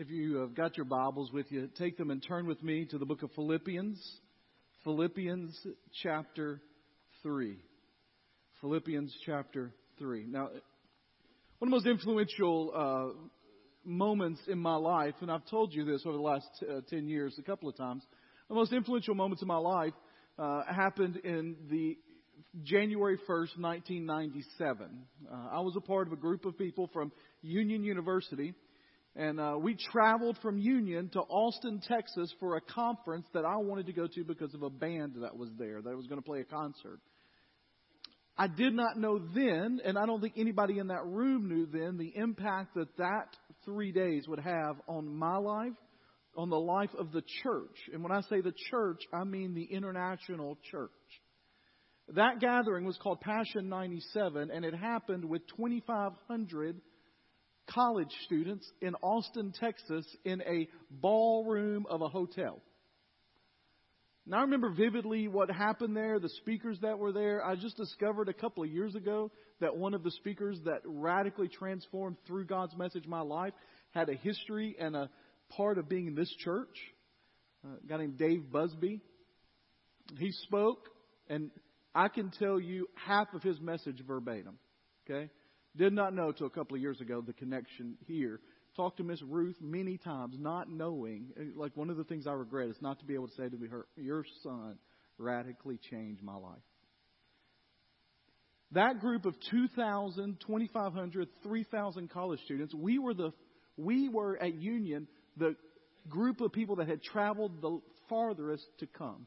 If you have got your Bibles with you, take them and turn with me to the book of Philippians. Philippians chapter 3. Philippians chapter 3. Now, one of the most influential uh, moments in my life, and I've told you this over the last uh, 10 years a couple of times, the most influential moments in my life uh, happened in the January 1st, 1997. Uh, I was a part of a group of people from Union University and uh, we traveled from Union to Austin, Texas for a conference that I wanted to go to because of a band that was there that was going to play a concert. I did not know then, and I don't think anybody in that room knew then, the impact that that three days would have on my life, on the life of the church. And when I say the church, I mean the international church. That gathering was called Passion 97, and it happened with 2,500 college students in Austin, Texas, in a ballroom of a hotel. Now, I remember vividly what happened there, the speakers that were there. I just discovered a couple of years ago that one of the speakers that radically transformed through God's message my life had a history and a part of being in this church. Uh, a guy named Dave Busby. He spoke, and I can tell you half of his message verbatim. Okay? Did not know till a couple of years ago the connection here. Talked to Miss Ruth many times, not knowing. Uh, like one of the things I regret is not to be able to say to her, "Your son radically changed my life." That group of 2,000, 2,500, 3,000 college students, we were the we were at Union the group of people that had traveled the farthest to come.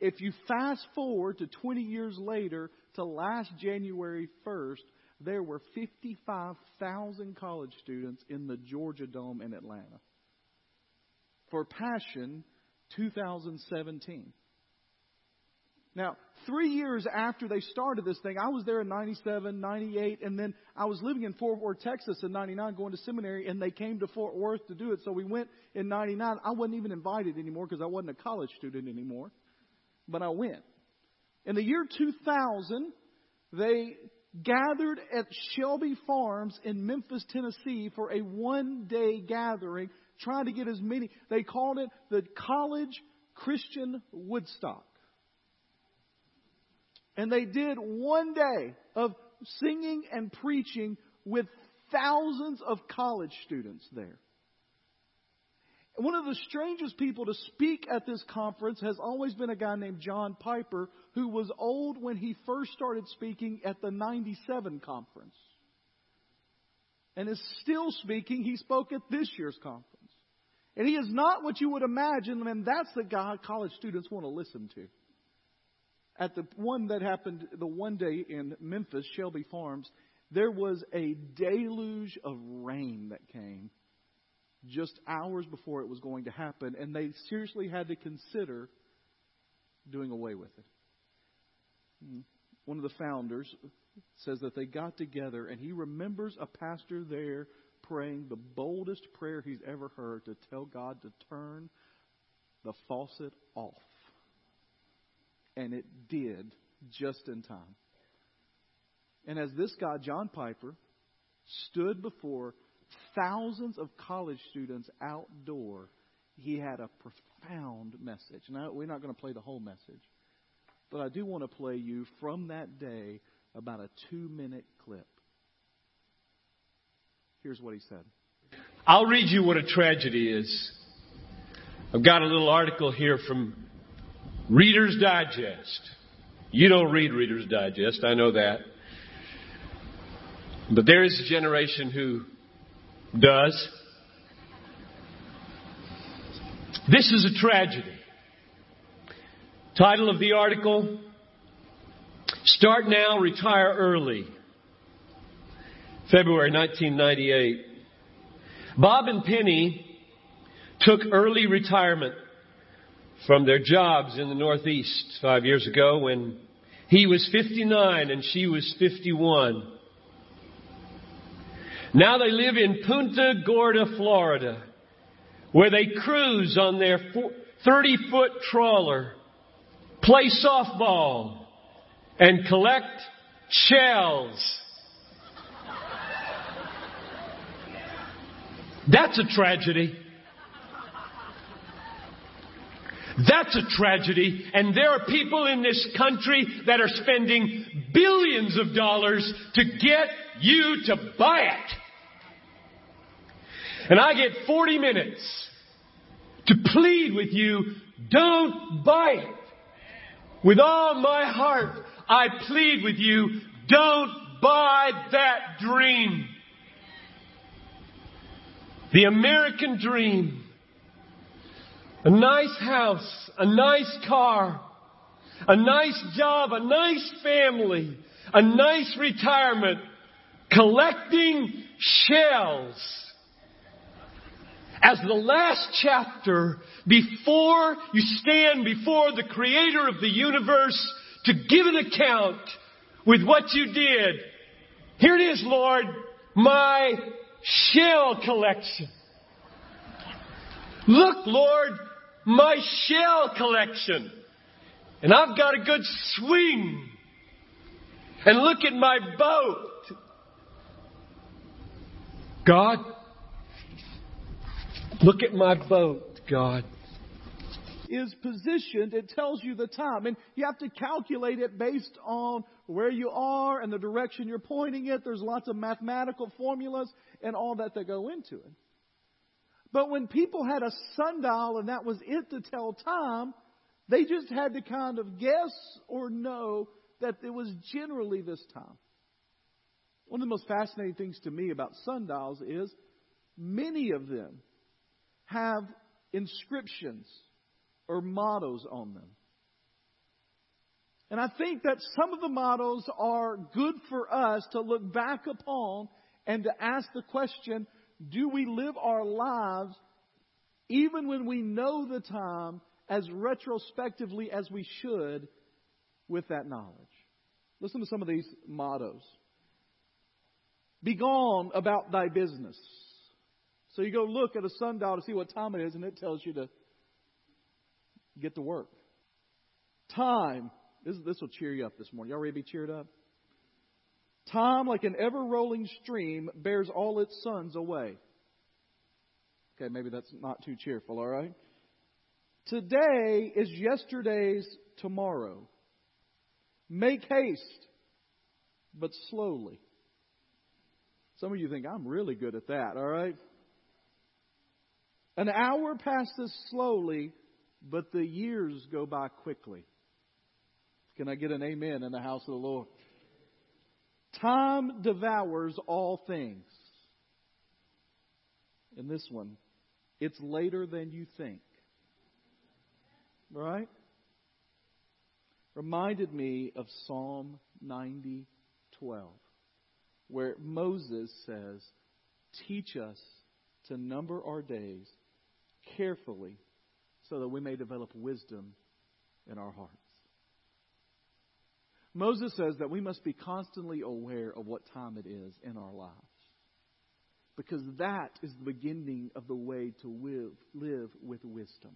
If you fast forward to 20 years later to last January 1st, there were 55,000 college students in the Georgia Dome in Atlanta for Passion 2017. Now, three years after they started this thing, I was there in 97, 98, and then I was living in Fort Worth, Texas in 99, going to seminary, and they came to Fort Worth to do it. So we went in 99. I wasn't even invited anymore because I wasn't a college student anymore, but I went. In the year 2000, they gathered at Shelby Farms in Memphis, Tennessee for a one day gathering, trying to get as many. They called it the College Christian Woodstock. And they did one day of singing and preaching with thousands of college students there. One of the strangest people to speak at this conference has always been a guy named John Piper, who was old when he first started speaking at the 97 conference. And is still speaking. He spoke at this year's conference. And he is not what you would imagine, and that's the guy college students want to listen to. At the one that happened the one day in Memphis, Shelby Farms, there was a deluge of rain that came just hours before it was going to happen, and they seriously had to consider doing away with it. Hmm. One of the founders says that they got together, and he remembers a pastor there praying the boldest prayer he's ever heard to tell God to turn the faucet off. And it did just in time. And as this guy, John Piper, stood before thousands of college students outdoor, he had a profound message. Now, we're not going to play the whole message, but I do want to play you from that day about a two minute clip. Here's what he said I'll read you what a tragedy is. I've got a little article here from Reader's Digest. You don't read Reader's Digest, I know that. But there is a generation who does. This is a tragedy. Title of the article Start Now, Retire Early. February 1998. Bob and Penny took early retirement from their jobs in the Northeast five years ago when he was 59 and she was 51. Now they live in Punta Gorda, Florida, where they cruise on their 30 foot trawler, play softball, and collect shells. That's a tragedy. That's a tragedy. And there are people in this country that are spending billions of dollars to get you to buy it. And I get 40 minutes to plead with you, don't buy it. With all my heart, I plead with you, don't buy that dream. The American dream. A nice house, a nice car, a nice job, a nice family, a nice retirement, collecting shells as the last chapter before you stand before the creator of the universe to give an account with what you did. Here it is, Lord, my shell collection. Look, Lord, my shell collection. And I've got a good swing. And look at my boat. God, look at my boat, God. Is positioned, it tells you the time. And you have to calculate it based on where you are and the direction you're pointing it. There's lots of mathematical formulas and all that that go into it. But when people had a sundial and that was it to tell time, they just had to kind of guess or know that it was generally this time. One of the most fascinating things to me about sundials is many of them have inscriptions or mottos on them. And I think that some of the mottos are good for us to look back upon and to ask the question, do we live our lives even when we know the time as retrospectively as we should with that knowledge? Listen to some of these mottos. Be gone about thy business. So you go look at a sundial to see what time it is, and it tells you to get to work. Time. This, this will cheer you up this morning. Y'all ready to be cheered up? Time, like an ever rolling stream, bears all its sons away. Okay, maybe that's not too cheerful, all right? Today is yesterday's tomorrow. Make haste, but slowly. Some of you think, I'm really good at that, all right? An hour passes slowly, but the years go by quickly. Can I get an amen in the house of the Lord? Time devours all things. And this one, it's later than you think. Right? Reminded me of Psalm 90, 12, where Moses says, Teach us to number our days carefully so that we may develop wisdom in our hearts. Moses says that we must be constantly aware of what time it is in our lives. Because that is the beginning of the way to live, live with wisdom.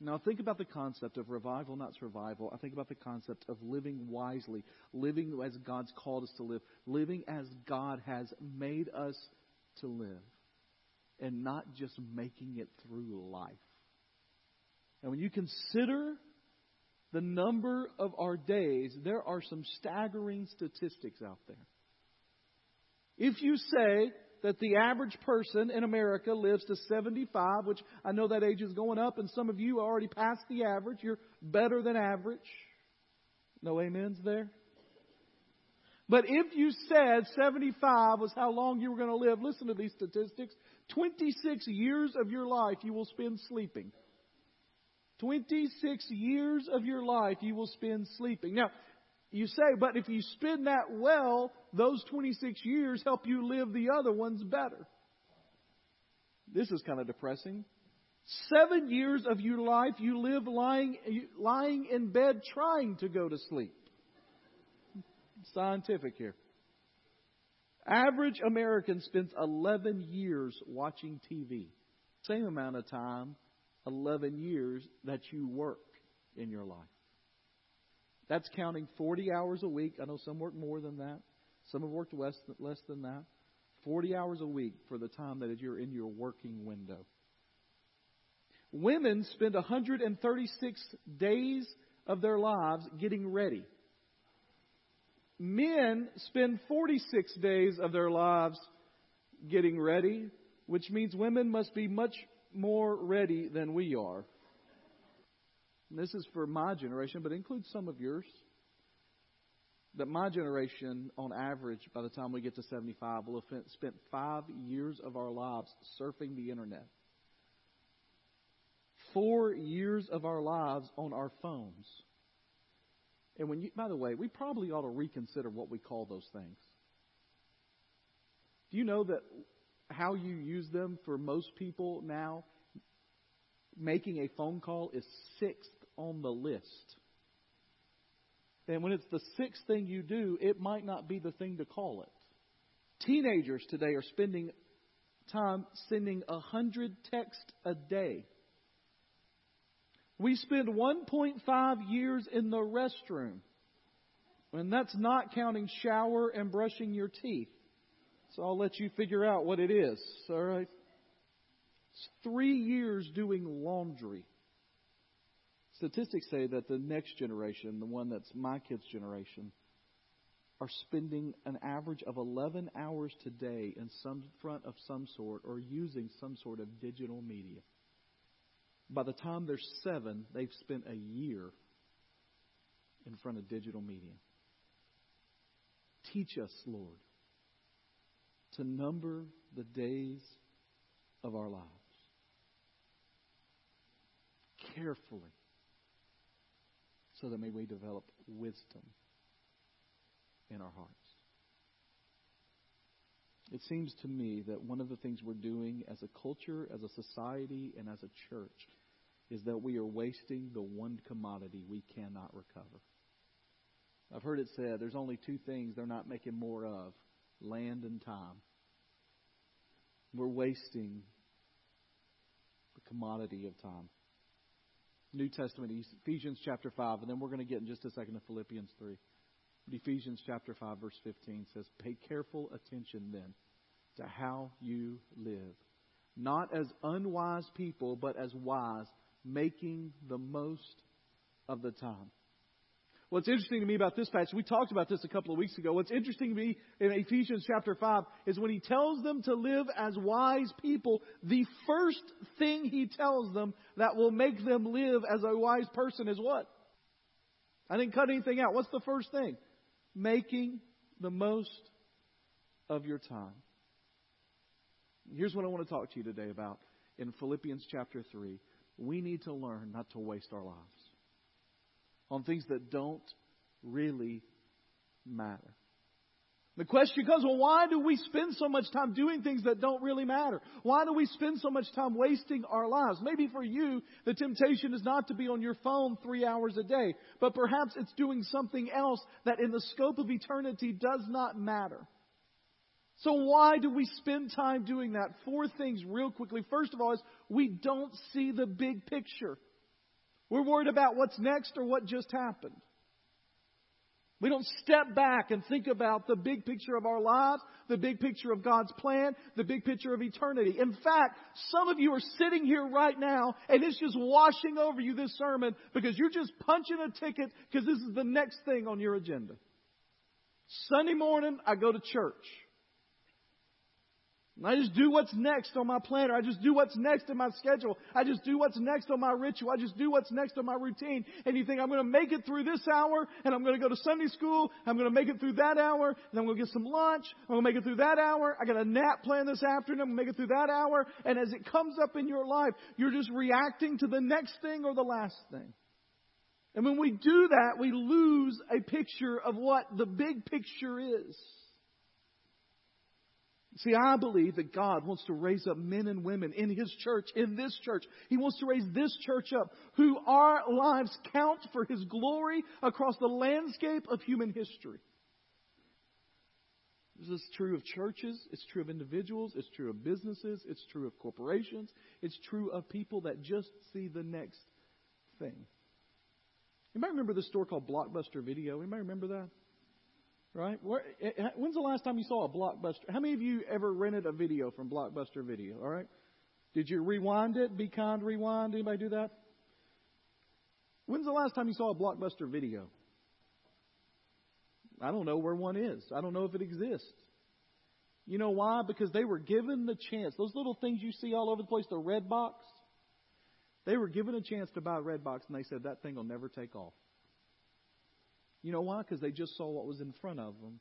Now, think about the concept of revival, not survival. I think about the concept of living wisely, living as God's called us to live, living as God has made us to live, and not just making it through life. And when you consider the number of our days, there are some staggering statistics out there. If you say that the average person in America lives to 75, which I know that age is going up, and some of you are already past the average, you're better than average. No amens there? But if you said 75 was how long you were going to live, listen to these statistics 26 years of your life you will spend sleeping. 26 years of your life you will spend sleeping. Now, you say, but if you spend that well, those 26 years help you live the other ones better. This is kind of depressing. Seven years of your life you live lying, lying in bed trying to go to sleep. Scientific here. Average American spends 11 years watching TV. Same amount of time 11 years that you work in your life. That's counting 40 hours a week. I know some work more than that. Some have worked less, less than that. 40 hours a week for the time that you're in your working window. Women spend 136 days of their lives getting ready. Men spend 46 days of their lives getting ready, which means women must be much more ready than we are. And this is for my generation, but includes some of yours. That my generation, on average, by the time we get to 75, will have spent five years of our lives surfing the internet. Four years of our lives on our phones. And when you, by the way, we probably ought to reconsider what we call those things. Do you know that how you use them for most people now, making a phone call is sixth on the list? And when it's the sixth thing you do, it might not be the thing to call it. Teenagers today are spending time sending a hundred texts a day. We spend 1.5 years in the restroom. And that's not counting shower and brushing your teeth. So I'll let you figure out what it is, all right? It's three years doing laundry. Statistics say that the next generation, the one that's my kids' generation, are spending an average of 11 hours today in some front of some sort or using some sort of digital media. By the time they're seven, they've spent a year in front of digital media. Teach us, Lord, to number the days of our lives carefully so that may we develop wisdom in our hearts. It seems to me that one of the things we're doing as a culture, as a society, and as a church is that we are wasting the one commodity we cannot recover. I've heard it said there's only two things they're not making more of land and time. We're wasting the commodity of time. New Testament, Ephesians chapter 5, and then we're going to get in just a second to Philippians 3. But Ephesians chapter 5, verse 15 says, Pay careful attention then to how you live, not as unwise people, but as wise, making the most of the time. What's interesting to me about this passage, we talked about this a couple of weeks ago. What's interesting to me in Ephesians chapter 5 is when he tells them to live as wise people, the first thing he tells them that will make them live as a wise person is what? I didn't cut anything out. What's the first thing? Making the most of your time. Here's what I want to talk to you today about in Philippians chapter 3. We need to learn not to waste our lives on things that don't really matter. The question comes, well, why do we spend so much time doing things that don't really matter? Why do we spend so much time wasting our lives? Maybe for you, the temptation is not to be on your phone three hours a day, but perhaps it's doing something else that in the scope of eternity does not matter. So why do we spend time doing that? Four things real quickly. First of all is we don't see the big picture. We're worried about what's next or what just happened. We don't step back and think about the big picture of our lives, the big picture of God's plan, the big picture of eternity. In fact, some of you are sitting here right now and it's just washing over you this sermon because you're just punching a ticket because this is the next thing on your agenda. Sunday morning, I go to church. I just do what's next on my planner. I just do what's next in my schedule. I just do what's next on my ritual. I just do what's next on my routine. And you think I'm going to make it through this hour and I'm going to go to Sunday school. I'm going to make it through that hour and I'm going to get some lunch. I'm going to make it through that hour. I got a nap plan this afternoon. I'm going to make it through that hour. And as it comes up in your life, you're just reacting to the next thing or the last thing. And when we do that, we lose a picture of what the big picture is. See, I believe that God wants to raise up men and women in His church, in this church. He wants to raise this church up who our lives count for His glory across the landscape of human history. This is true of churches, it's true of individuals, it's true of businesses, it's true of corporations, it's true of people that just see the next thing. You might remember the store called Blockbuster Video. You might remember that? Right? Where, eh, eh, when's the last time you saw a Blockbuster? How many of you ever rented a video from Blockbuster Video? All right? Did you rewind it? Be kind, rewind. Anybody do that? When's the last time you saw a Blockbuster video? I don't know where one is. I don't know if it exists. You know why? Because they were given the chance. Those little things you see all over the place, the red box, they were given a chance to buy a red box, and they said that thing will never take off. You know why? Because they just saw what was in front of them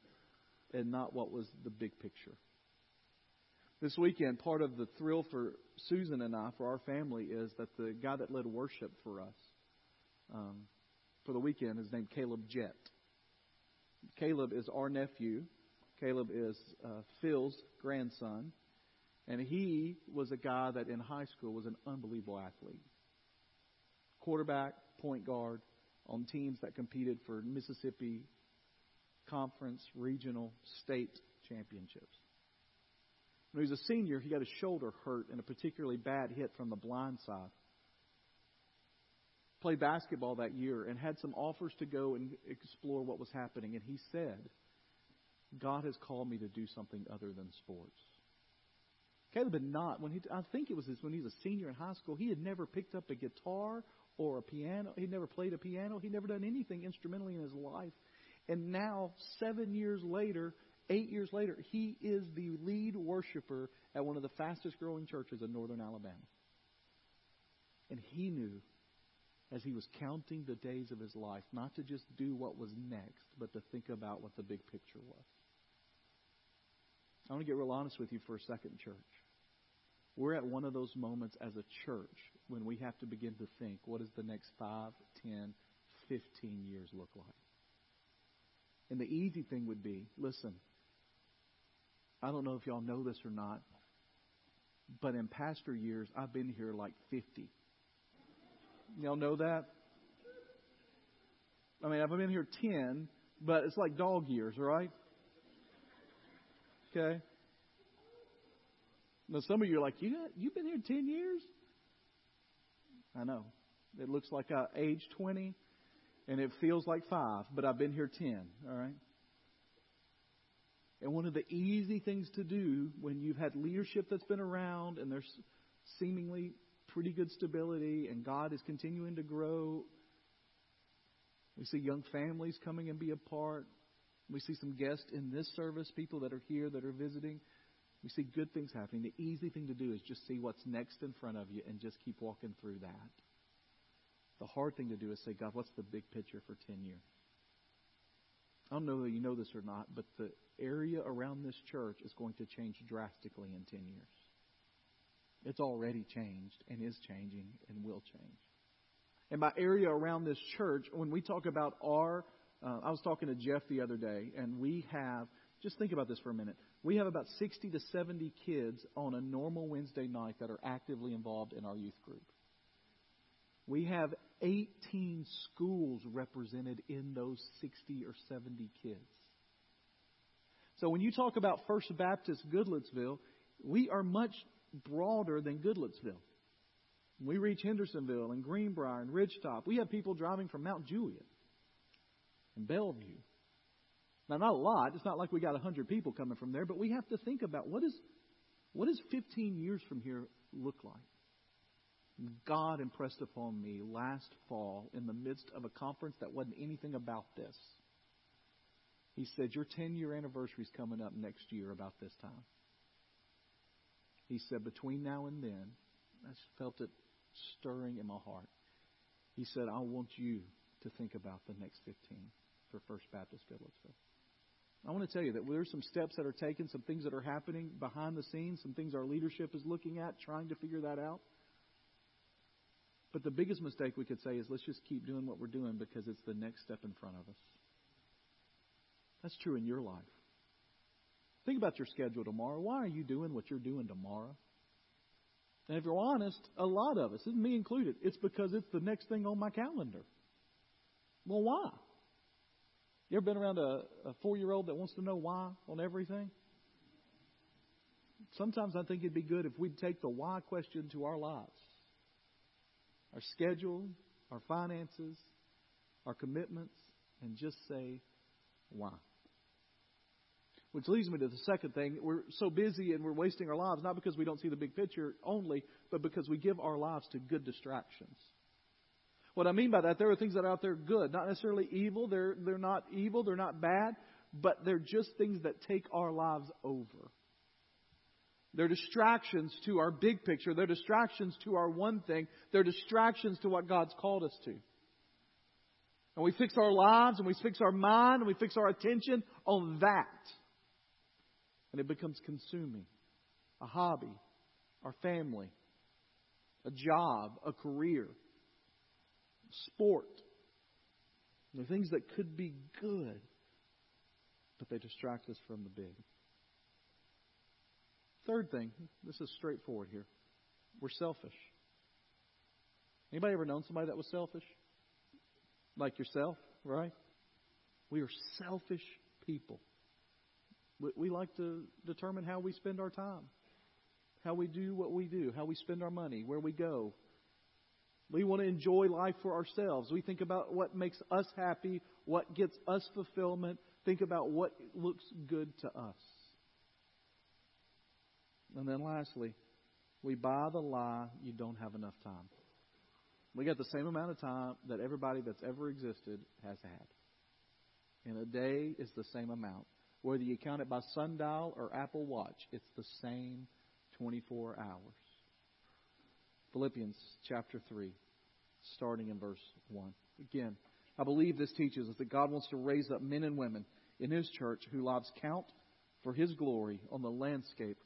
and not what was the big picture. This weekend, part of the thrill for Susan and I, for our family, is that the guy that led worship for us um, for the weekend is named Caleb Jett. Caleb is our nephew. Caleb is uh, Phil's grandson. And he was a guy that in high school was an unbelievable athlete. Quarterback, point guard, on teams that competed for Mississippi conference, regional, state championships. When he was a senior, he got his shoulder hurt in a particularly bad hit from the blind side. Played basketball that year and had some offers to go and explore what was happening. And he said, God has called me to do something other than sports. Caleb had not, when he, I think it was his, when he was a senior in high school, he had never picked up a guitar or a piano. He'd never played a piano. He'd never done anything instrumentally in his life. And now, seven years later, eight years later, he is the lead worshiper at one of the fastest growing churches in northern Alabama. And he knew, as he was counting the days of his life, not to just do what was next, but to think about what the big picture was. I want to get real honest with you for a second, church. We're at one of those moments as a church when we have to begin to think what does the next 5, 10, 15 years look like? And the easy thing would be listen, I don't know if y'all know this or not, but in pastor years, I've been here like 50. Y'all know that? I mean, I've been here 10, but it's like dog years, right? Okay? Now, some of you are like, you got, you've been here 10 years? I know. It looks like I aged 20 and it feels like five, but I've been here 10, all right? And one of the easy things to do when you've had leadership that's been around and there's seemingly pretty good stability and God is continuing to grow, we see young families coming and be a part. We see some guests in this service, people that are here that are visiting. We see good things happening. The easy thing to do is just see what's next in front of you and just keep walking through that. The hard thing to do is say, God, what's the big picture for 10 years? I don't know that you know this or not, but the area around this church is going to change drastically in 10 years. It's already changed and is changing and will change. And by area around this church, when we talk about our, uh, I was talking to Jeff the other day, and we have, just think about this for a minute. We have about 60 to 70 kids on a normal Wednesday night that are actively involved in our youth group. We have 18 schools represented in those 60 or 70 kids. So when you talk about First Baptist Goodlettsville, we are much broader than Goodlettsville. We reach Hendersonville and Greenbrier and Ridgetop. We have people driving from Mount Juliet and Bellevue. Now, not a lot. It's not like we got 100 people coming from there, but we have to think about what, is, what does 15 years from here look like? God impressed upon me last fall in the midst of a conference that wasn't anything about this. He said, Your 10 year anniversary is coming up next year about this time. He said, Between now and then, I felt it stirring in my heart. He said, I want you to think about the next 15 for First Baptist Goodlettsville. I want to tell you that there's some steps that are taken, some things that are happening behind the scenes, some things our leadership is looking at, trying to figure that out. But the biggest mistake we could say is let's just keep doing what we're doing because it's the next step in front of us. That's true in your life. Think about your schedule tomorrow. Why are you doing what you're doing tomorrow? And if you're honest, a lot of us, me included, it's because it's the next thing on my calendar. Well, why? You ever been around a, a four year old that wants to know why on everything? Sometimes I think it'd be good if we'd take the why question to our lives our schedule, our finances, our commitments, and just say, why? Which leads me to the second thing. We're so busy and we're wasting our lives, not because we don't see the big picture only, but because we give our lives to good distractions. What I mean by that, there are things that are out there good, not necessarily evil. They're, they're not evil, they're not bad, but they're just things that take our lives over. They're distractions to our big picture. They're distractions to our one thing. They're distractions to what God's called us to. And we fix our lives and we fix our mind and we fix our attention on that. And it becomes consuming. A hobby, our family, a job, a career, sport. The things that could be good, but they distract us from the big. Third thing, this is straightforward here. We're selfish. Anybody ever known somebody that was selfish? Like yourself, right? We are selfish people. We like to determine how we spend our time, how we do what we do, how we spend our money, where we go. We want to enjoy life for ourselves. We think about what makes us happy, what gets us fulfillment, think about what looks good to us. And then lastly, we buy the lie you don't have enough time. We got the same amount of time that everybody that's ever existed has had. And a day is the same amount. Whether you count it by sundial or Apple Watch, it's the same 24 hours. Philippians chapter 3, starting in verse 1. Again, I believe this teaches us that God wants to raise up men and women in His church who lives count for His glory on the landscape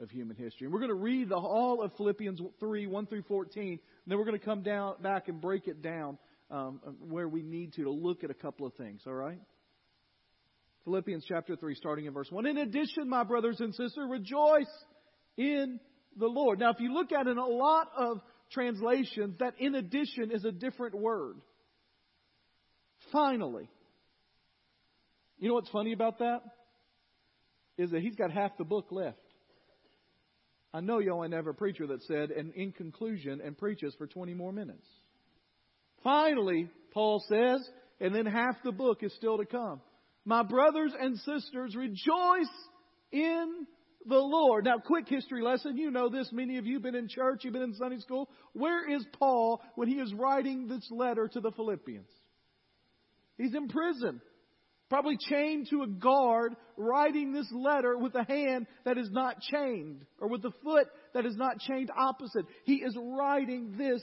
of human history. And we're going to read the, all of Philippians 3, 1 through 14, and then we're going to come down back and break it down um, where we need to to look at a couple of things, all right? Philippians chapter 3, starting in verse 1. In addition, my brothers and sisters, rejoice in the Lord. Now, if you look at in a lot of translations, that in addition is a different word. Finally. You know what's funny about that? Is that he's got half the book left. I know you only have a preacher that said, and in conclusion, and preaches for 20 more minutes. Finally, Paul says, and then half the book is still to come. My brothers and sisters, rejoice in the Lord. Now, quick history lesson. You know this. Many of you have been in church, you've been in Sunday school. Where is Paul when he is writing this letter to the Philippians? He's in prison probably chained to a guard, writing this letter with a hand that is not chained, or with a foot that is not chained opposite. He is writing this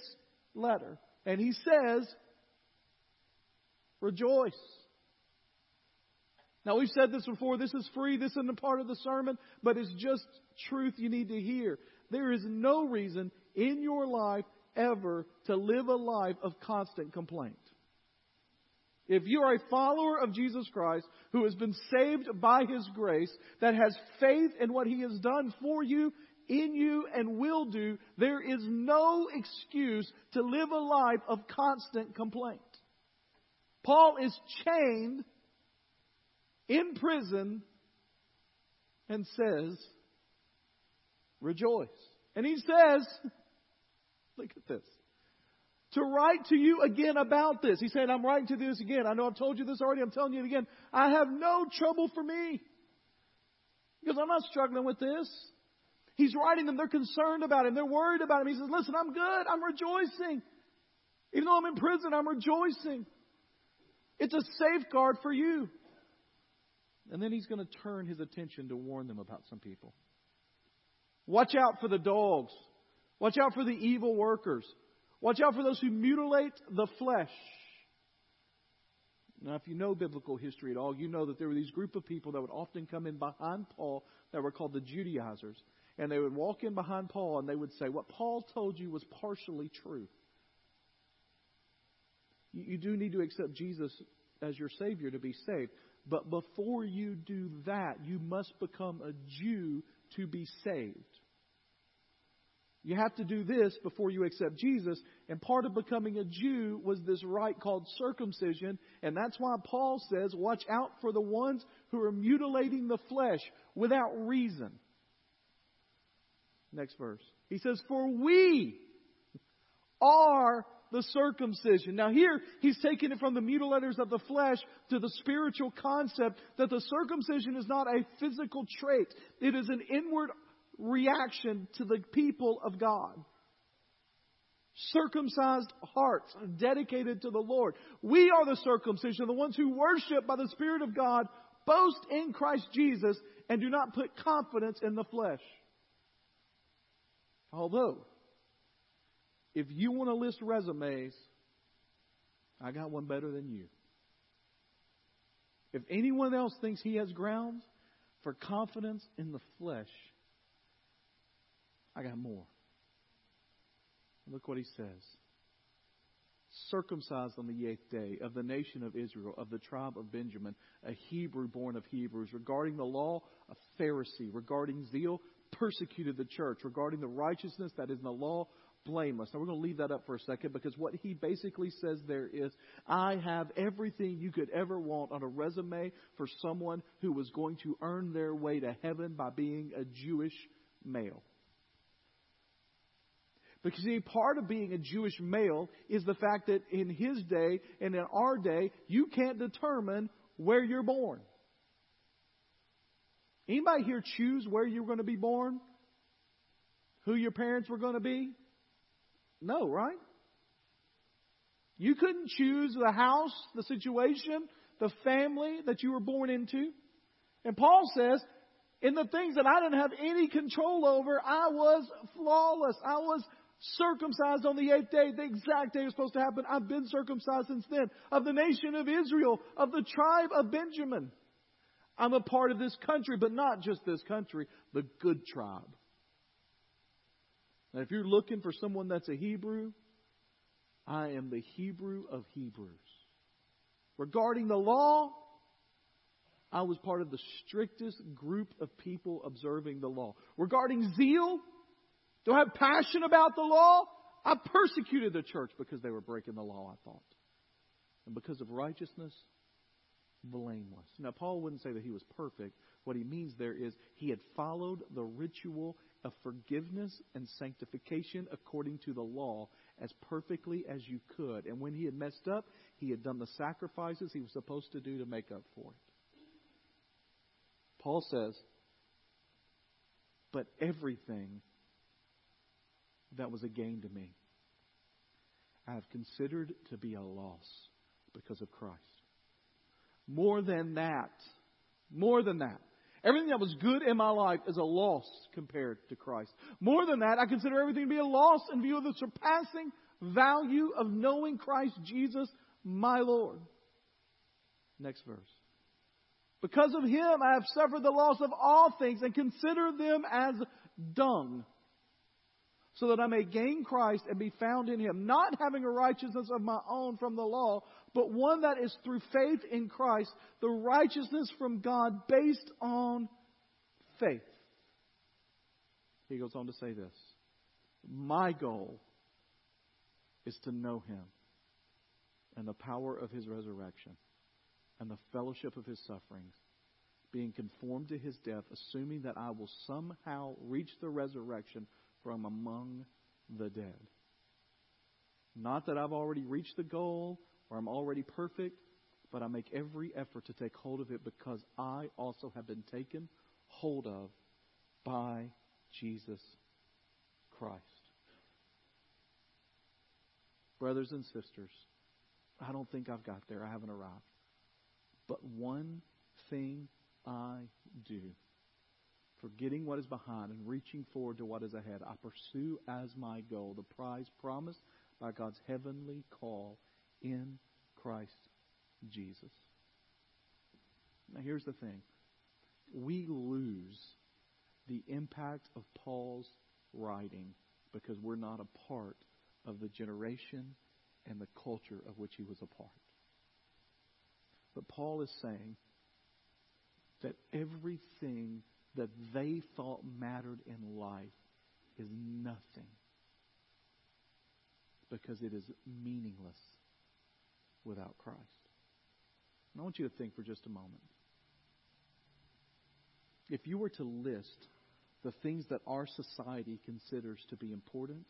letter. And he says, Rejoice. Now, we've said this before. This is free. This isn't a part of the sermon, but it's just truth you need to hear. There is no reason in your life ever to live a life of constant complaint. If you are a follower of Jesus Christ who has been saved by His grace, that has faith in what He has done for you, in you, and will do, there is no excuse to live a life of constant complaint. Paul is chained in prison and says, Rejoice. And he says, Look at this to write to you again about this. He said, I'm writing to this again. I know I've told you this already. I'm telling you again. I have no trouble for me. Because I'm not struggling with this. He's writing them. They're concerned about him. They're worried about him. He says, listen, I'm good. I'm rejoicing. Even though I'm in prison, I'm rejoicing. It's a safeguard for you. And then he's going to turn his attention to warn them about some people. Watch out for the dogs. Watch out for the evil workers. Watch out for those who mutilate the flesh. Now, if you know biblical history at all, you know that there were these group of people that would often come in behind Paul that were called the Judaizers. And they would walk in behind Paul and they would say, What Paul told you was partially true. You, do need to accept Jesus as your Savior to be saved. But before you do that, you must become a Jew to be saved. You have to do this before you accept Jesus. And part of becoming a Jew was this rite called circumcision. And that's why Paul says, watch out for the ones who are mutilating the flesh without reason. Next verse. He says, For we are the circumcision. Now here, he's taking it from the mutilators of the flesh to the spiritual concept that the circumcision is not a physical trait. It is an inward reaction to the people of God. Circumcised hearts dedicated to the Lord. We are the circumcision, the ones who worship by the Spirit of God, boast in Christ Jesus, and do not put confidence in the flesh. Although, if you want to list resumes, I got one better than you. If anyone else thinks he has grounds for confidence in the flesh, I got more. Look what he says. Circumcised on the eighth day of the nation of Israel, of the tribe of Benjamin, a Hebrew born of Hebrews, regarding the law, a Pharisee, regarding zeal, persecuted the church, regarding the righteousness that is in the law, blameless. Now we're going to leave that up for a second because what he basically says there is, I have everything you could ever want on a resume for someone who was going to earn their way to heaven by being a Jewish male. Because see, part of being a Jewish male is the fact that in his day and in our day, you can't determine where you're born. Anybody here choose where you're going to be born? Who your parents were going to be? No, right? You couldn't choose the house, the situation, the family that you were born into. And Paul says, in the things that I didn't have any control over, I was flawless. I was circumcised on the eighth day, the exact day it was supposed to happen. I've been circumcised since then. Of the nation of Israel, of the tribe of Benjamin. I'm a part of this country, but not just this country, the good tribe. Now, if you're looking for someone that's a Hebrew, I am the Hebrew of Hebrews. Regarding the law, I was part of the strictest group of people observing the law. Regarding zeal, do I have passion about the law? I persecuted the church because they were breaking the law, I thought. And because of righteousness, blameless. Now, Paul wouldn't say that he was perfect. What he means there is he had followed the ritual of forgiveness and sanctification according to the law as perfectly as you could. And when he had messed up, he had done the sacrifices he was supposed to do to make up for it. Paul says, But everything that was a gain to me, I have considered to be a loss because of Christ. More than that, more than that, everything that was good in my life is a loss compared to Christ. More than that, I consider everything to be a loss in view of the surpassing value of knowing Christ Jesus, my Lord. Next verse. Because of him, I have suffered the loss of all things and consider them as dung so that I may gain Christ and be found in him, not having a righteousness of my own from the law, but one that is through faith in Christ, the righteousness from God based on faith. He goes on to say this My goal is to know him and the power of his resurrection and the fellowship of his sufferings, being conformed to his death, assuming that I will somehow reach the resurrection from among the dead. Not that I've already reached the goal or I'm already perfect, but I make every effort to take hold of it because I also have been taken hold of by Jesus Christ. Brothers and sisters, I don't think I've got there. I haven't arrived. But one thing I do forgetting what is behind and reaching forward to what is ahead. I pursue as my goal the prize promised by God's heavenly call in Christ Jesus. Now, here's the thing we lose the impact of Paul's writing because we're not a part of the generation and the culture of which he was a part. But Paul is saying that everything that they thought mattered in life is nothing because it is meaningless without Christ. And I want you to think for just a moment. If you were to list the things that our society considers to be important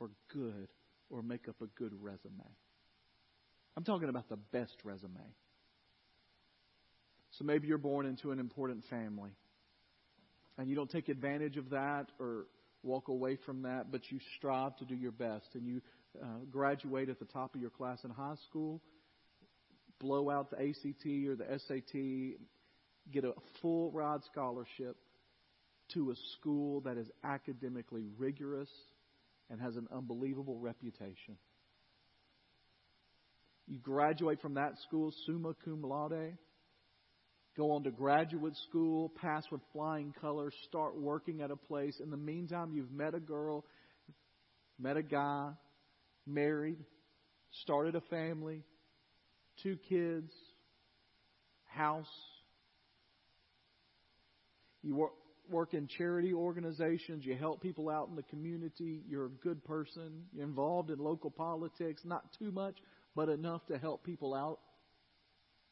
or good or make up a good resume. I'm talking about the best resume. So maybe you're born into an important family and you don't take advantage of that or walk away from that, but you strive to do your best and you uh, graduate at the top of your class in high school, blow out the ACT or the SAT, get a full ride scholarship to a school that is academically rigorous and has an unbelievable reputation. You graduate from that school summa cum laude, go on to graduate school, pass with flying colors, start working at a place. In the meantime, you've met a girl, met a guy, married, started a family, two kids, house. You work, work in charity organizations, you help people out in the community, you're a good person, you're involved in local politics, not too much, but enough to help people out.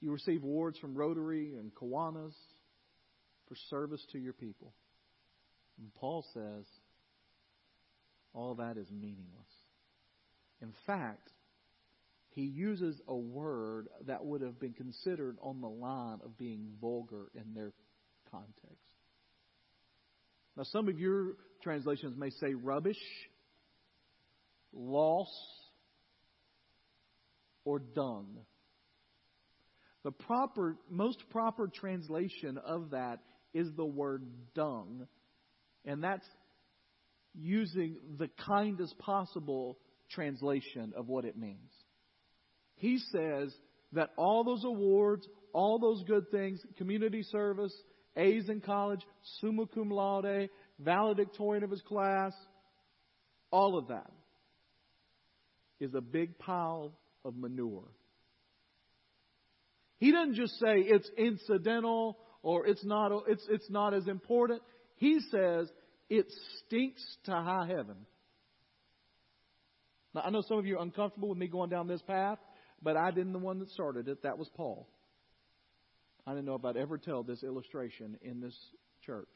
You receive awards from Rotary and Kiwanis for service to your people. And Paul says all that is meaningless. In fact, he uses a word that would have been considered on the line of being vulgar in their context. Now, some of your translations may say rubbish, loss, or dung. The proper, most proper translation of that is the word dung, and that's using the kindest possible translation of what it means. He says that all those awards, all those good things, community service, A's in college, summa cum laude, valedictorian of his class, all of that is a big pile of manure. He doesn't just say it's incidental or it's not, it's, it's not as important. He says it stinks to high heaven. Now, I know some of you are uncomfortable with me going down this path, but I didn't the one that started it. That was Paul. I didn't know if I'd ever tell this illustration in this church.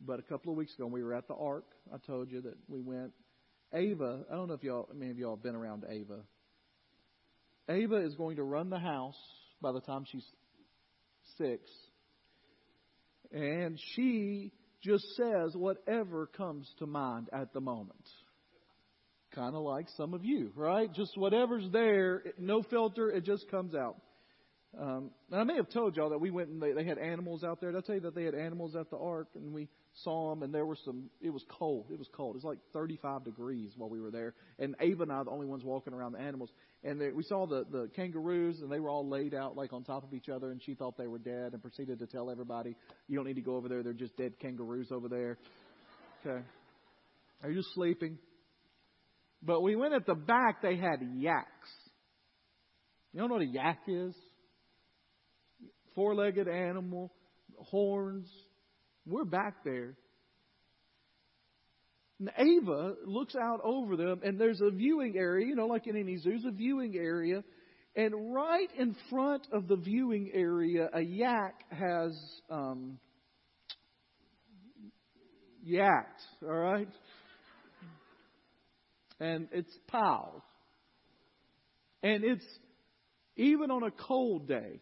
But a couple of weeks ago, we were at the Ark. I told you that we went. Ava, I don't know if y'all, many of y'all have been around Ava. Ava is going to run the house by the time she's six. And she just says whatever comes to mind at the moment. Kind of like some of you, right? Just whatever's there, no filter, it just comes out. Um, I may have told y'all that we went and they, they had animals out there. Did I tell you that they had animals at the ark and we saw them and there were some, it was cold. It was cold. It was like 35 degrees while we were there. And Ava and I the only ones walking around the animals. And they, we saw the, the kangaroos and they were all laid out like on top of each other and she thought they were dead and proceeded to tell everybody, you don't need to go over there. They're just dead kangaroos over there. Okay. Are you sleeping? But we went at the back, they had yaks. You don't know what a yak is? four legged animal, horns. We're back there. And Ava looks out over them, and there's a viewing area, you know, like in any zoo, there's a viewing area. And right in front of the viewing area, a yak has um, yacked, all right? And it's pals. And it's, even on a cold day,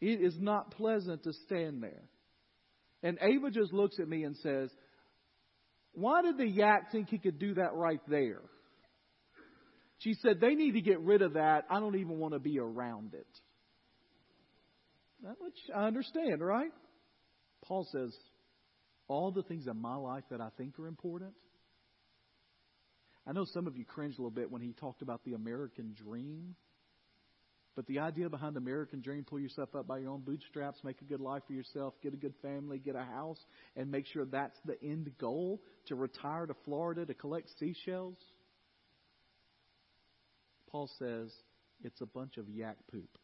it is not pleasant to stand there. And Ava just looks at me and says, Why did the yak think he could do that right there? She said, They need to get rid of that. I don't even want to be around it. Which I understand, right? Paul says, All the things in my life that I think are important. I know some of you cringed a little bit when he talked about the American dream. But the idea behind the American dream, pull yourself up by your own bootstraps, make a good life for yourself, get a good family, get a house, and make sure that's the end goal to retire to Florida to collect seashells. Paul says it's a bunch of yak poop.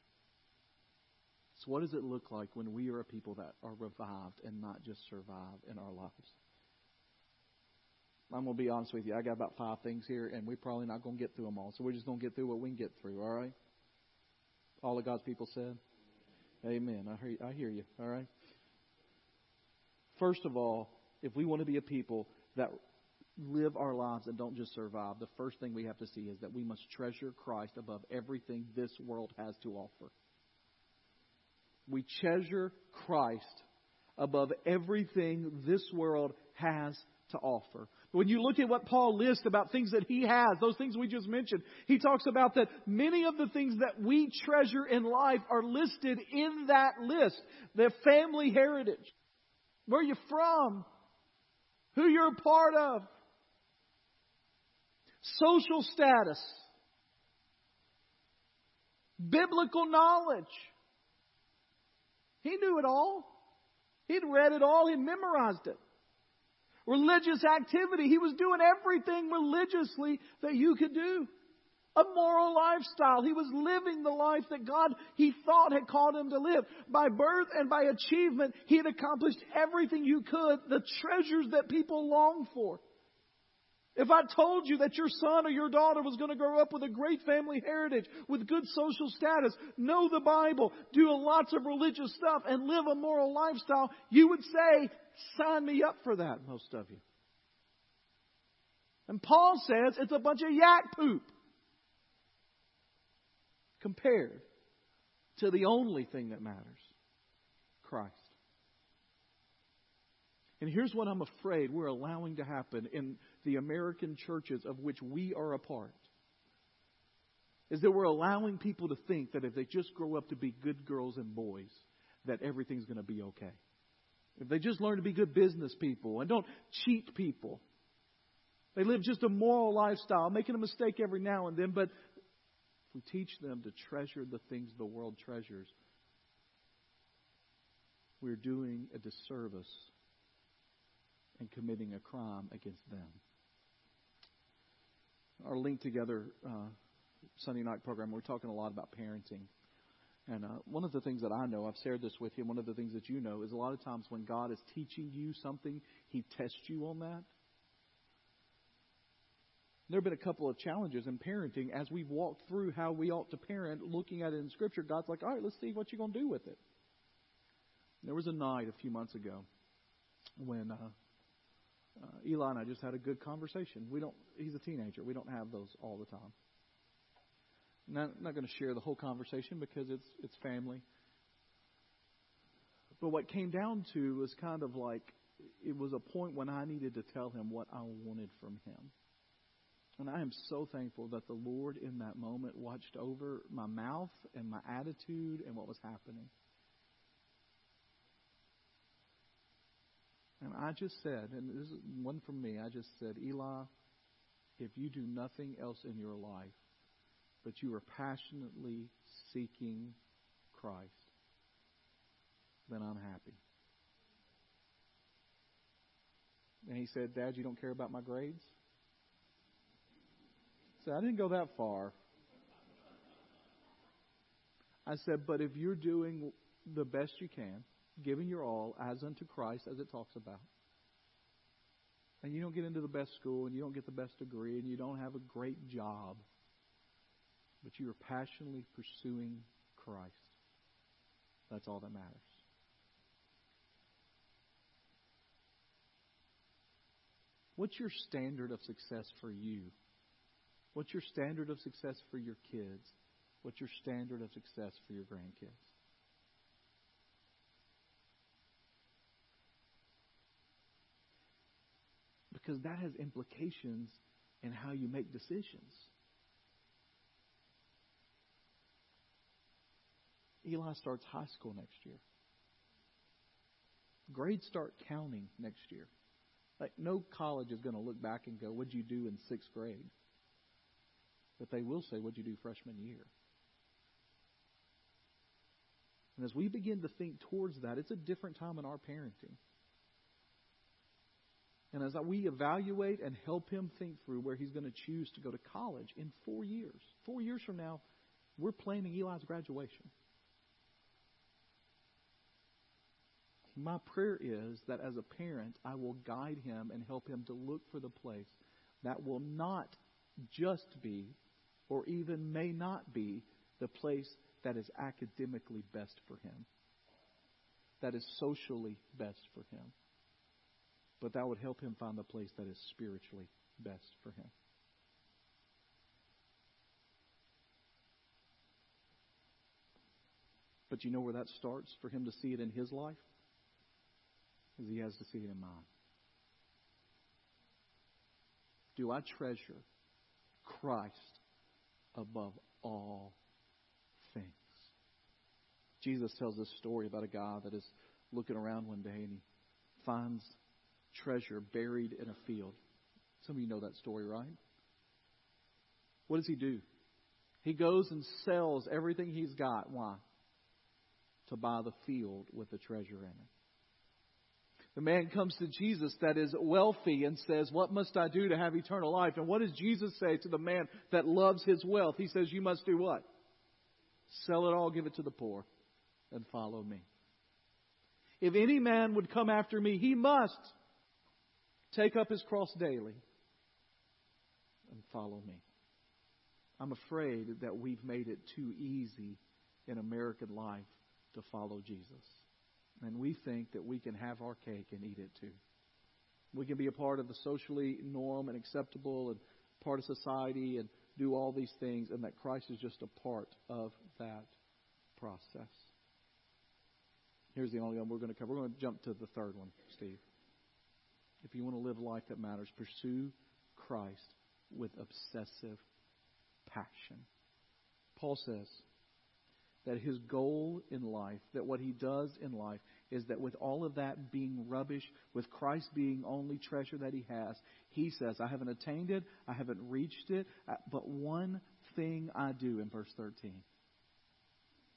So, what does it look like when we are a people that are revived and not just survive in our lives? I'm going to be honest with you. I got about five things here, and we're probably not going to get through them all. So, we're just going to get through what we can get through, all right? All of God's people said? Amen. I hear, I hear you. All right. First of all, if we want to be a people that live our lives and don't just survive, the first thing we have to see is that we must treasure Christ above everything this world has to offer. We treasure Christ above everything this world has to offer. When you look at what Paul lists about things that he has, those things we just mentioned, he talks about that many of the things that we treasure in life are listed in that list. The family heritage, where you're from, who you're a part of, social status, biblical knowledge. He knew it all. He'd read it all. He'd memorized it religious activity. He was doing everything religiously that you could do. A moral lifestyle. He was living the life that God, he thought had called him to live. By birth and by achievement, he had accomplished everything you could, the treasures that people long for. If I told you that your son or your daughter was going to grow up with a great family heritage, with good social status, know the Bible, do lots of religious stuff, and live a moral lifestyle, you would say, sign me up for that, most of you. And Paul says it's a bunch of yak poop compared to the only thing that matters Christ. And here's what I'm afraid we're allowing to happen in the American churches of which we are a part. Is that we're allowing people to think that if they just grow up to be good girls and boys, that everything's going to be okay. If they just learn to be good business people and don't cheat people, they live just a moral lifestyle, making a mistake every now and then, but if we teach them to treasure the things the world treasures, we're doing a disservice and committing a crime against them. Our Link Together uh, Sunday night program, we're talking a lot about parenting. And uh, one of the things that I know, I've shared this with you, one of the things that you know is a lot of times when God is teaching you something, He tests you on that. There have been a couple of challenges in parenting as we've walked through how we ought to parent, looking at it in Scripture. God's like, all right, let's see what you're going to do with it. There was a night a few months ago when uh, uh, Eli and I just had a good conversation. We don't. He's a teenager. We don't have those all the time. Not, not going to share the whole conversation because it's it's family. But what came down to was kind of like it was a point when I needed to tell him what I wanted from him. And I am so thankful that the Lord in that moment watched over my mouth and my attitude and what was happening. And I just said, and this is one from me, I just said, Eli, if you do nothing else in your life, but you are passionately seeking Christ, then I'm happy. And he said, Dad, you don't care about my grades? I said, I didn't go that far. I said, but if you're doing the best you can, giving your all as unto Christ, as it talks about, and you don't get into the best school, and you don't get the best degree, and you don't have a great job, but you are passionately pursuing Christ. That's all that matters. What's your standard of success for you? What's your standard of success for your kids? What's your standard of success for your grandkids? Because that has implications in how you make decisions. Eli starts high school next year. Grades start counting next year. Like, no college is going to look back and go, What'd you do in sixth grade? But they will say, What'd you do freshman year? And as we begin to think towards that, it's a different time in our parenting. And as we evaluate and help him think through where he's going to choose to go to college in four years, four years from now, we're planning Eli's graduation. My prayer is that as a parent, I will guide him and help him to look for the place that will not just be, or even may not be, the place that is academically best for him, that is socially best for him. but that would help him find the place that is spiritually best for him. But you know where that starts for him to see it in his life? Is he has to see it in mine. Do I treasure Christ above all things? Jesus tells this story about a guy that is looking around one day and he finds treasure buried in a field. Some of you know that story, right? What does he do? He goes and sells everything he's got. Why? To buy the field with the treasure in it. The man comes to Jesus that is wealthy and says, What must I do to have eternal life? And what does Jesus say to the man that loves his wealth? He says, You must do what? Sell it all, give it to the poor, and follow me. If any man would come after me, he must take up his cross daily and follow me. I'm afraid that we've made it too easy in American life to follow Jesus. And we think that we can have our cake and eat it too. We can be a part of the socially norm and acceptable and part of society and do all these things, and that Christ is just a part of that process. Here's the only one we're going to cover. We're going to jump to the third one, Steve. If you want to live a life that matters, pursue Christ with obsessive passion. Paul says, that his goal in life, that what he does in life, is that with all of that being rubbish, with Christ being only treasure that he has, he says, I haven't attained it, I haven't reached it, but one thing I do in verse 13.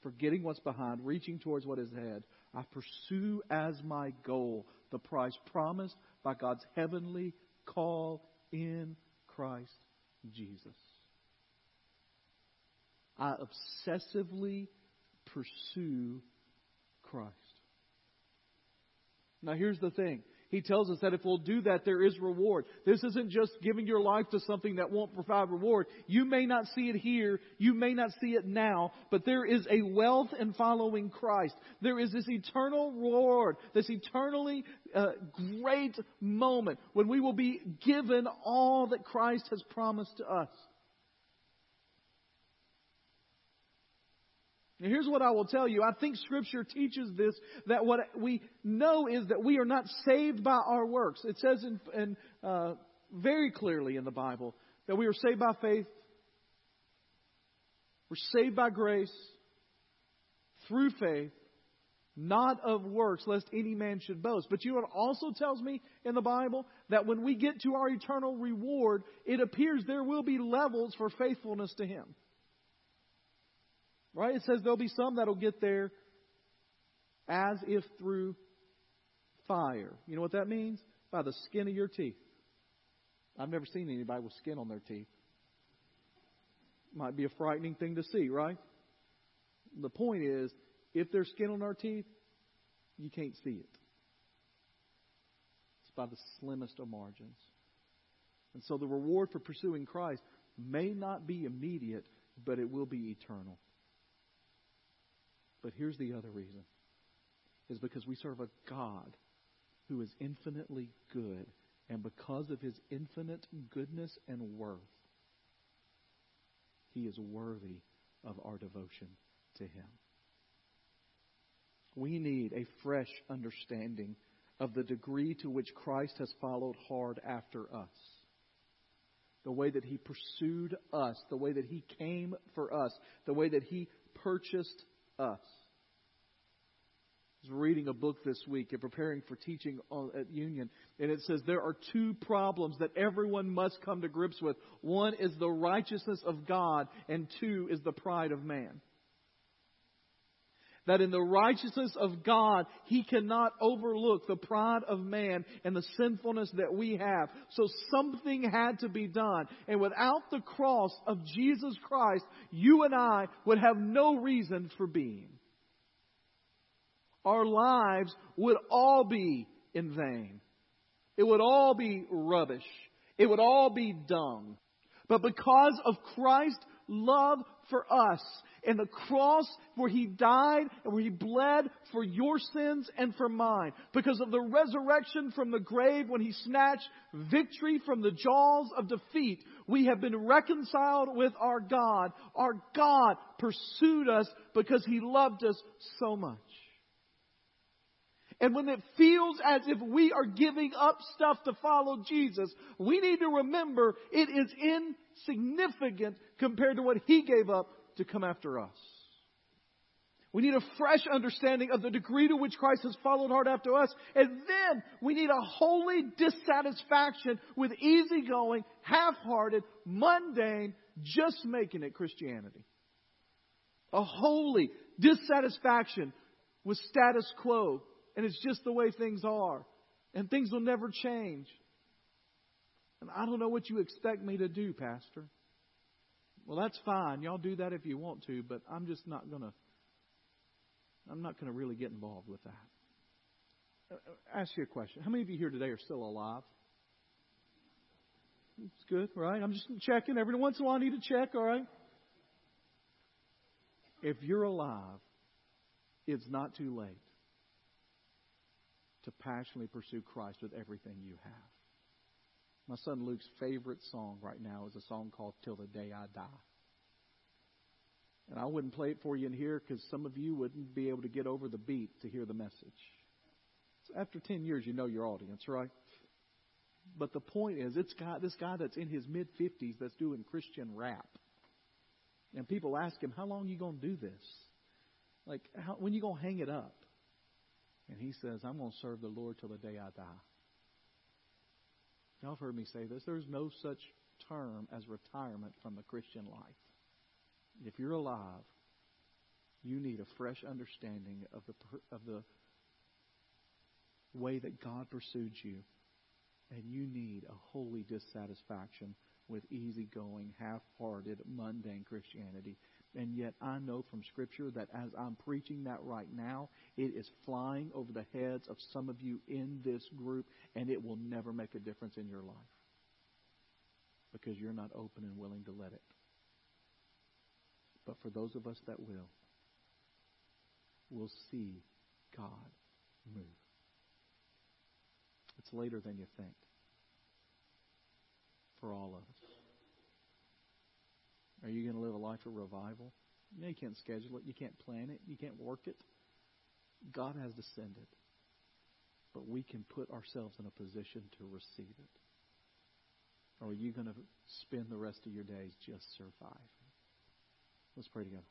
Forgetting what's behind, reaching towards what is ahead, I pursue as my goal the prize promised by God's heavenly call in Christ Jesus. I obsessively pursue Christ. Now, here's the thing. He tells us that if we'll do that, there is reward. This isn't just giving your life to something that won't provide reward. You may not see it here. You may not see it now, but there is a wealth in following Christ. There is this eternal reward, this eternally uh, great moment when we will be given all that Christ has promised to us. Now, here's what I will tell you. I think Scripture teaches this that what we know is that we are not saved by our works. It says in, in uh, very clearly in the Bible that we are saved by faith. We're saved by grace through faith, not of works, lest any man should boast. But you know also tells me in the Bible? That when we get to our eternal reward, it appears there will be levels for faithfulness to Him. Right? It says there'll be some that'll get there as if through fire. You know what that means? By the skin of your teeth. I've never seen anybody with skin on their teeth. Might be a frightening thing to see, right? The point is, if there's skin on our teeth, you can't see it. It's by the slimmest of margins. And so the reward for pursuing Christ may not be immediate, but it will be eternal. But here's the other reason is because we serve a God who is infinitely good. And because of his infinite goodness and worth, he is worthy of our devotion to him. We need a fresh understanding of the degree to which Christ has followed hard after us. The way that he pursued us, the way that he came for us, the way that he purchased us. I was reading a book this week and preparing for teaching at Union, and it says there are two problems that everyone must come to grips with. One is the righteousness of God, and two is the pride of man. That in the righteousness of God, He cannot overlook the pride of man and the sinfulness that we have. So something had to be done. And without the cross of Jesus Christ, you and I would have no reason for being our lives would all be in vain. It would all be rubbish. It would all be dung. But because of Christ's love for us and the cross where he died and where he bled for your sins and for mine. Because of the resurrection from the grave when he snatched victory from the jaws of defeat, we have been reconciled with our God. Our God pursued us because he loved us so much. And when it feels as if we are giving up stuff to follow Jesus, we need to remember it is insignificant compared to what He gave up to come after us. We need a fresh understanding of the degree to which Christ has followed hard after us. And then we need a holy dissatisfaction with easygoing, half-hearted, mundane, just making it Christianity. A holy dissatisfaction with status quo and it's just the way things are. And things will never change. And I don't know what you expect me to do, Pastor. Well, that's fine. Y'all do that if you want to, but I'm just not going to. I'm not going to really get involved with that. Uh, uh, ask you a question. How many of you here today are still alive? It's good, right? I'm just checking. Every once in a while, I need to check, all right? If you're alive, it's not too late to passionately pursue Christ with everything you have. My son Luke's favorite song right now is a song called Till the Day I Die. And I wouldn't play it for you in here because some of you wouldn't be able to get over the beat to hear the message. So after 10 years, you know your audience, right? But the point is, it's got this guy that's in his mid 50s that's doing Christian rap. And people ask him, How long are you going to do this? Like, how, when are you going to hang it up? And he says, I'm going to serve the Lord till the day I die. Y'all have heard me say this. There's no such term as retirement from the Christian life. If you're alive, you need a fresh understanding of the of the way that God pursued you, and you need a holy dissatisfaction with easygoing, half-hearted, mundane Christianity. And yet, I know from Scripture that as I'm preaching that right now, it is flying over the heads of some of you in this group, and it will never make a difference in your life because you're not open and willing to let it. But for those of us that will, we'll see God move. It's later than you think for all of us. Are you going to live a life of revival? You, know, you can't schedule it. You can't plan it. You can't work it. God has descended. But we can put ourselves in a position to receive it. Or are you going to spend the rest of your days just surviving? Let's pray together.